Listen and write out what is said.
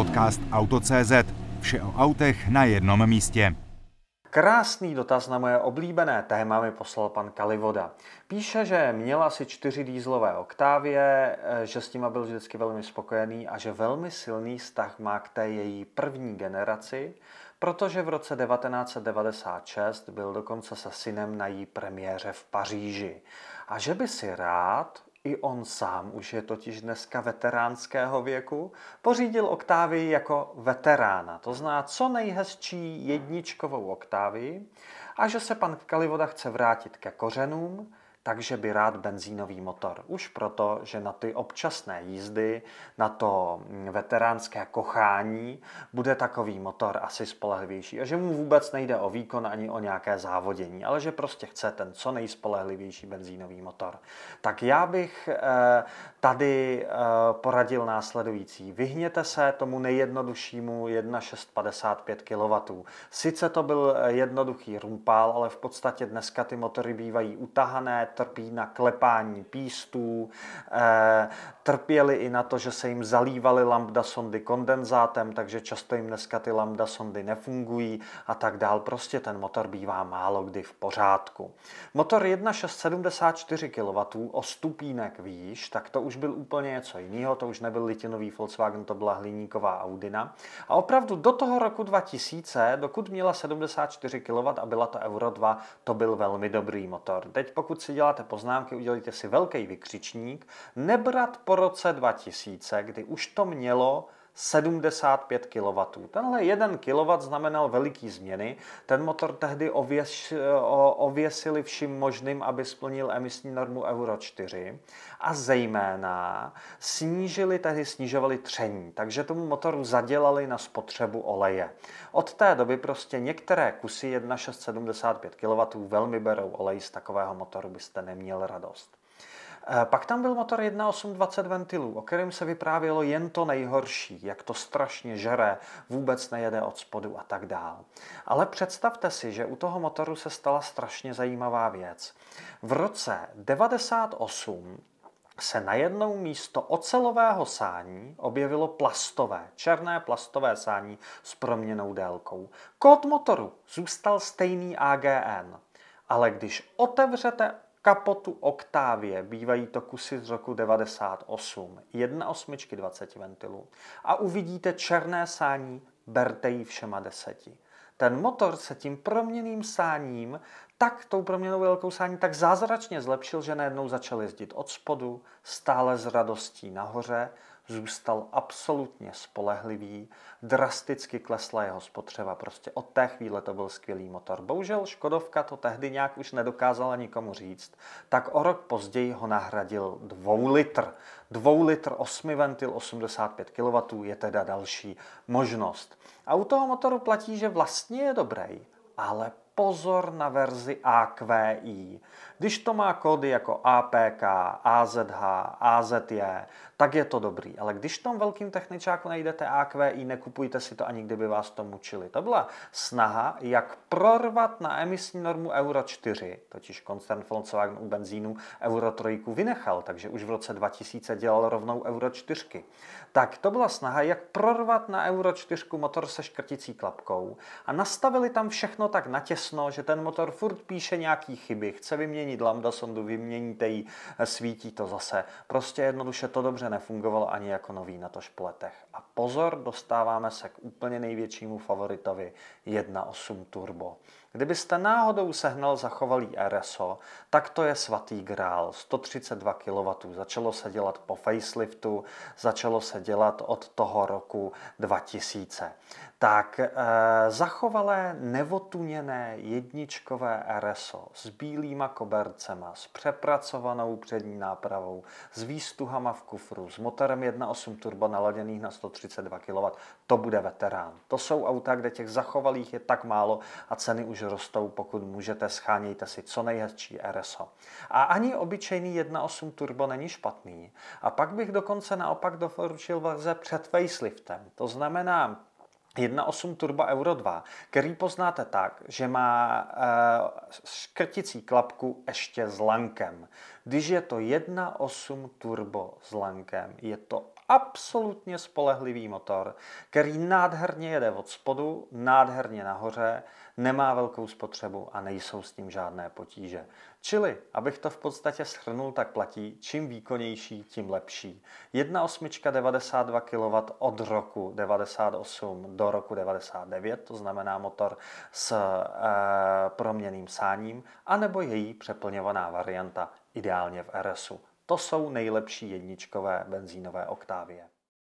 podcast Auto.cz. Vše o autech na jednom místě. Krásný dotaz na moje oblíbené téma mi poslal pan Kalivoda. Píše, že měla asi čtyři dýzlové oktávie, eh, že s nima byl vždycky velmi spokojený a že velmi silný vztah má k té její první generaci, protože v roce 1996 byl dokonce se synem na její premiéře v Paříži. A že by si rád, i on sám už je totiž dneska veteránského věku, pořídil oktávii jako veterána, to zná co nejhezčí jedničkovou oktávii. A že se pan Kalivoda chce vrátit ke kořenům, takže by rád benzínový motor. Už proto, že na ty občasné jízdy, na to veteránské kochání bude takový motor asi spolehlivější a že mu vůbec nejde o výkon ani o nějaké závodění, ale že prostě chce ten co nejspolehlivější benzínový motor. Tak já bych eh, tady eh, poradil následující. Vyhněte se tomu nejjednoduššímu 1,655 kW. Sice to byl eh, jednoduchý rumpál, ale v podstatě dneska ty motory bývají utahané, trpí na klepání pístů, eh, trpěli i na to, že se jim zalívaly lambda sondy kondenzátem, takže často jim dneska ty lambda sondy nefungují a tak dál. Prostě ten motor bývá málo kdy v pořádku. Motor 1,674 kW o stupínek výš, tak to už byl úplně něco jiného, to už nebyl litinový Volkswagen, to byla hliníková Audina. A opravdu do toho roku 2000, dokud měla 74 kW a byla to Euro 2, to byl velmi dobrý motor. Teď pokud si děláte poznámky, udělejte si velký vykřičník, nebrat po roce 2000, kdy už to mělo 75 kW. Tenhle 1 kW znamenal veliký změny. Ten motor tehdy ověš, ověsili vším možným, aby splnil emisní normu Euro 4 a zejména snížili, tehdy snižovali tření, takže tomu motoru zadělali na spotřebu oleje. Od té doby prostě některé kusy 1,675 kW velmi berou olej, z takového motoru byste neměl radost. Eh, pak tam byl motor 1.820 ventilů, o kterém se vyprávělo jen to nejhorší, jak to strašně žere, vůbec nejede od spodu a tak dál. Ale představte si, že u toho motoru se stala strašně zajímavá věc. V roce 98 se najednou místo ocelového sání objevilo plastové, černé plastové sání s proměnou délkou. Kód motoru zůstal stejný AGN, ale když otevřete kapotu Octavie bývají to kusy z roku 98, jedna osmičky 20 ventilů a uvidíte černé sání, berte ji všema deseti. Ten motor se tím proměným sáním, tak tou proměnou velkou sání, tak zázračně zlepšil, že najednou začal jezdit od spodu, stále s radostí nahoře zůstal absolutně spolehlivý, drasticky klesla jeho spotřeba. Prostě od té chvíle to byl skvělý motor. Bohužel Škodovka to tehdy nějak už nedokázala nikomu říct, tak o rok později ho nahradil dvou litr. Dvou litr 8 ventil 85 kW je teda další možnost. A u toho motoru platí, že vlastně je dobrý, ale pozor na verzi AQI. Když to má kódy jako APK, AZH, AZJ, tak je to dobrý. Ale když v tom velkým techničáku najdete AQI, nekupujte si to ani kdyby vás to mučili. To byla snaha, jak prorvat na emisní normu Euro 4, totiž koncern Volkswagen u benzínu Euro 3 vynechal, takže už v roce 2000 dělal rovnou Euro 4. Tak to byla snaha, jak prorvat na Euro 4 motor se škrticí klapkou a nastavili tam všechno tak natěsno, že ten motor furt píše nějaký chyby, chce vyměnit lambda sondu, vyměníte ji, svítí to zase. Prostě jednoduše to dobře nefungovalo ani jako nový na to špletech. A pozor, dostáváme se k úplně největšímu favoritovi 1.8 Turbo. Kdybyste náhodou sehnal zachovalý RSO, tak to je svatý grál, 132 kW. Začalo se dělat po faceliftu, začalo se dělat od toho roku 2000 tak e, zachovalé nevotuněné jedničkové RSO s bílýma kobercema, s přepracovanou přední nápravou, s výstuhama v kufru, s motorem 1.8 turbo naladěných na 132 kW, to bude veterán. To jsou auta, kde těch zachovalých je tak málo a ceny už rostou, pokud můžete, schánějte si co nejhezčí RSO. A ani obyčejný 1.8 turbo není špatný. A pak bych dokonce naopak doporučil verze před faceliftem. To znamená 1.8 Turbo Euro 2, který poznáte tak, že má uh, škrticí klapku ještě s lankem. Když je to 1.8 Turbo s lankem, je to absolutně spolehlivý motor, který nádherně jede od spodu, nádherně nahoře, nemá velkou spotřebu a nejsou s tím žádné potíže. Čili, abych to v podstatě shrnul, tak platí, čím výkonnější, tím lepší. Jedna osmička 92 kW od roku 98 do roku 99, to znamená motor s e, proměným sáním, anebo její přeplňovaná varianta, ideálně v RSu. To jsou nejlepší jedničkové benzínové oktávie.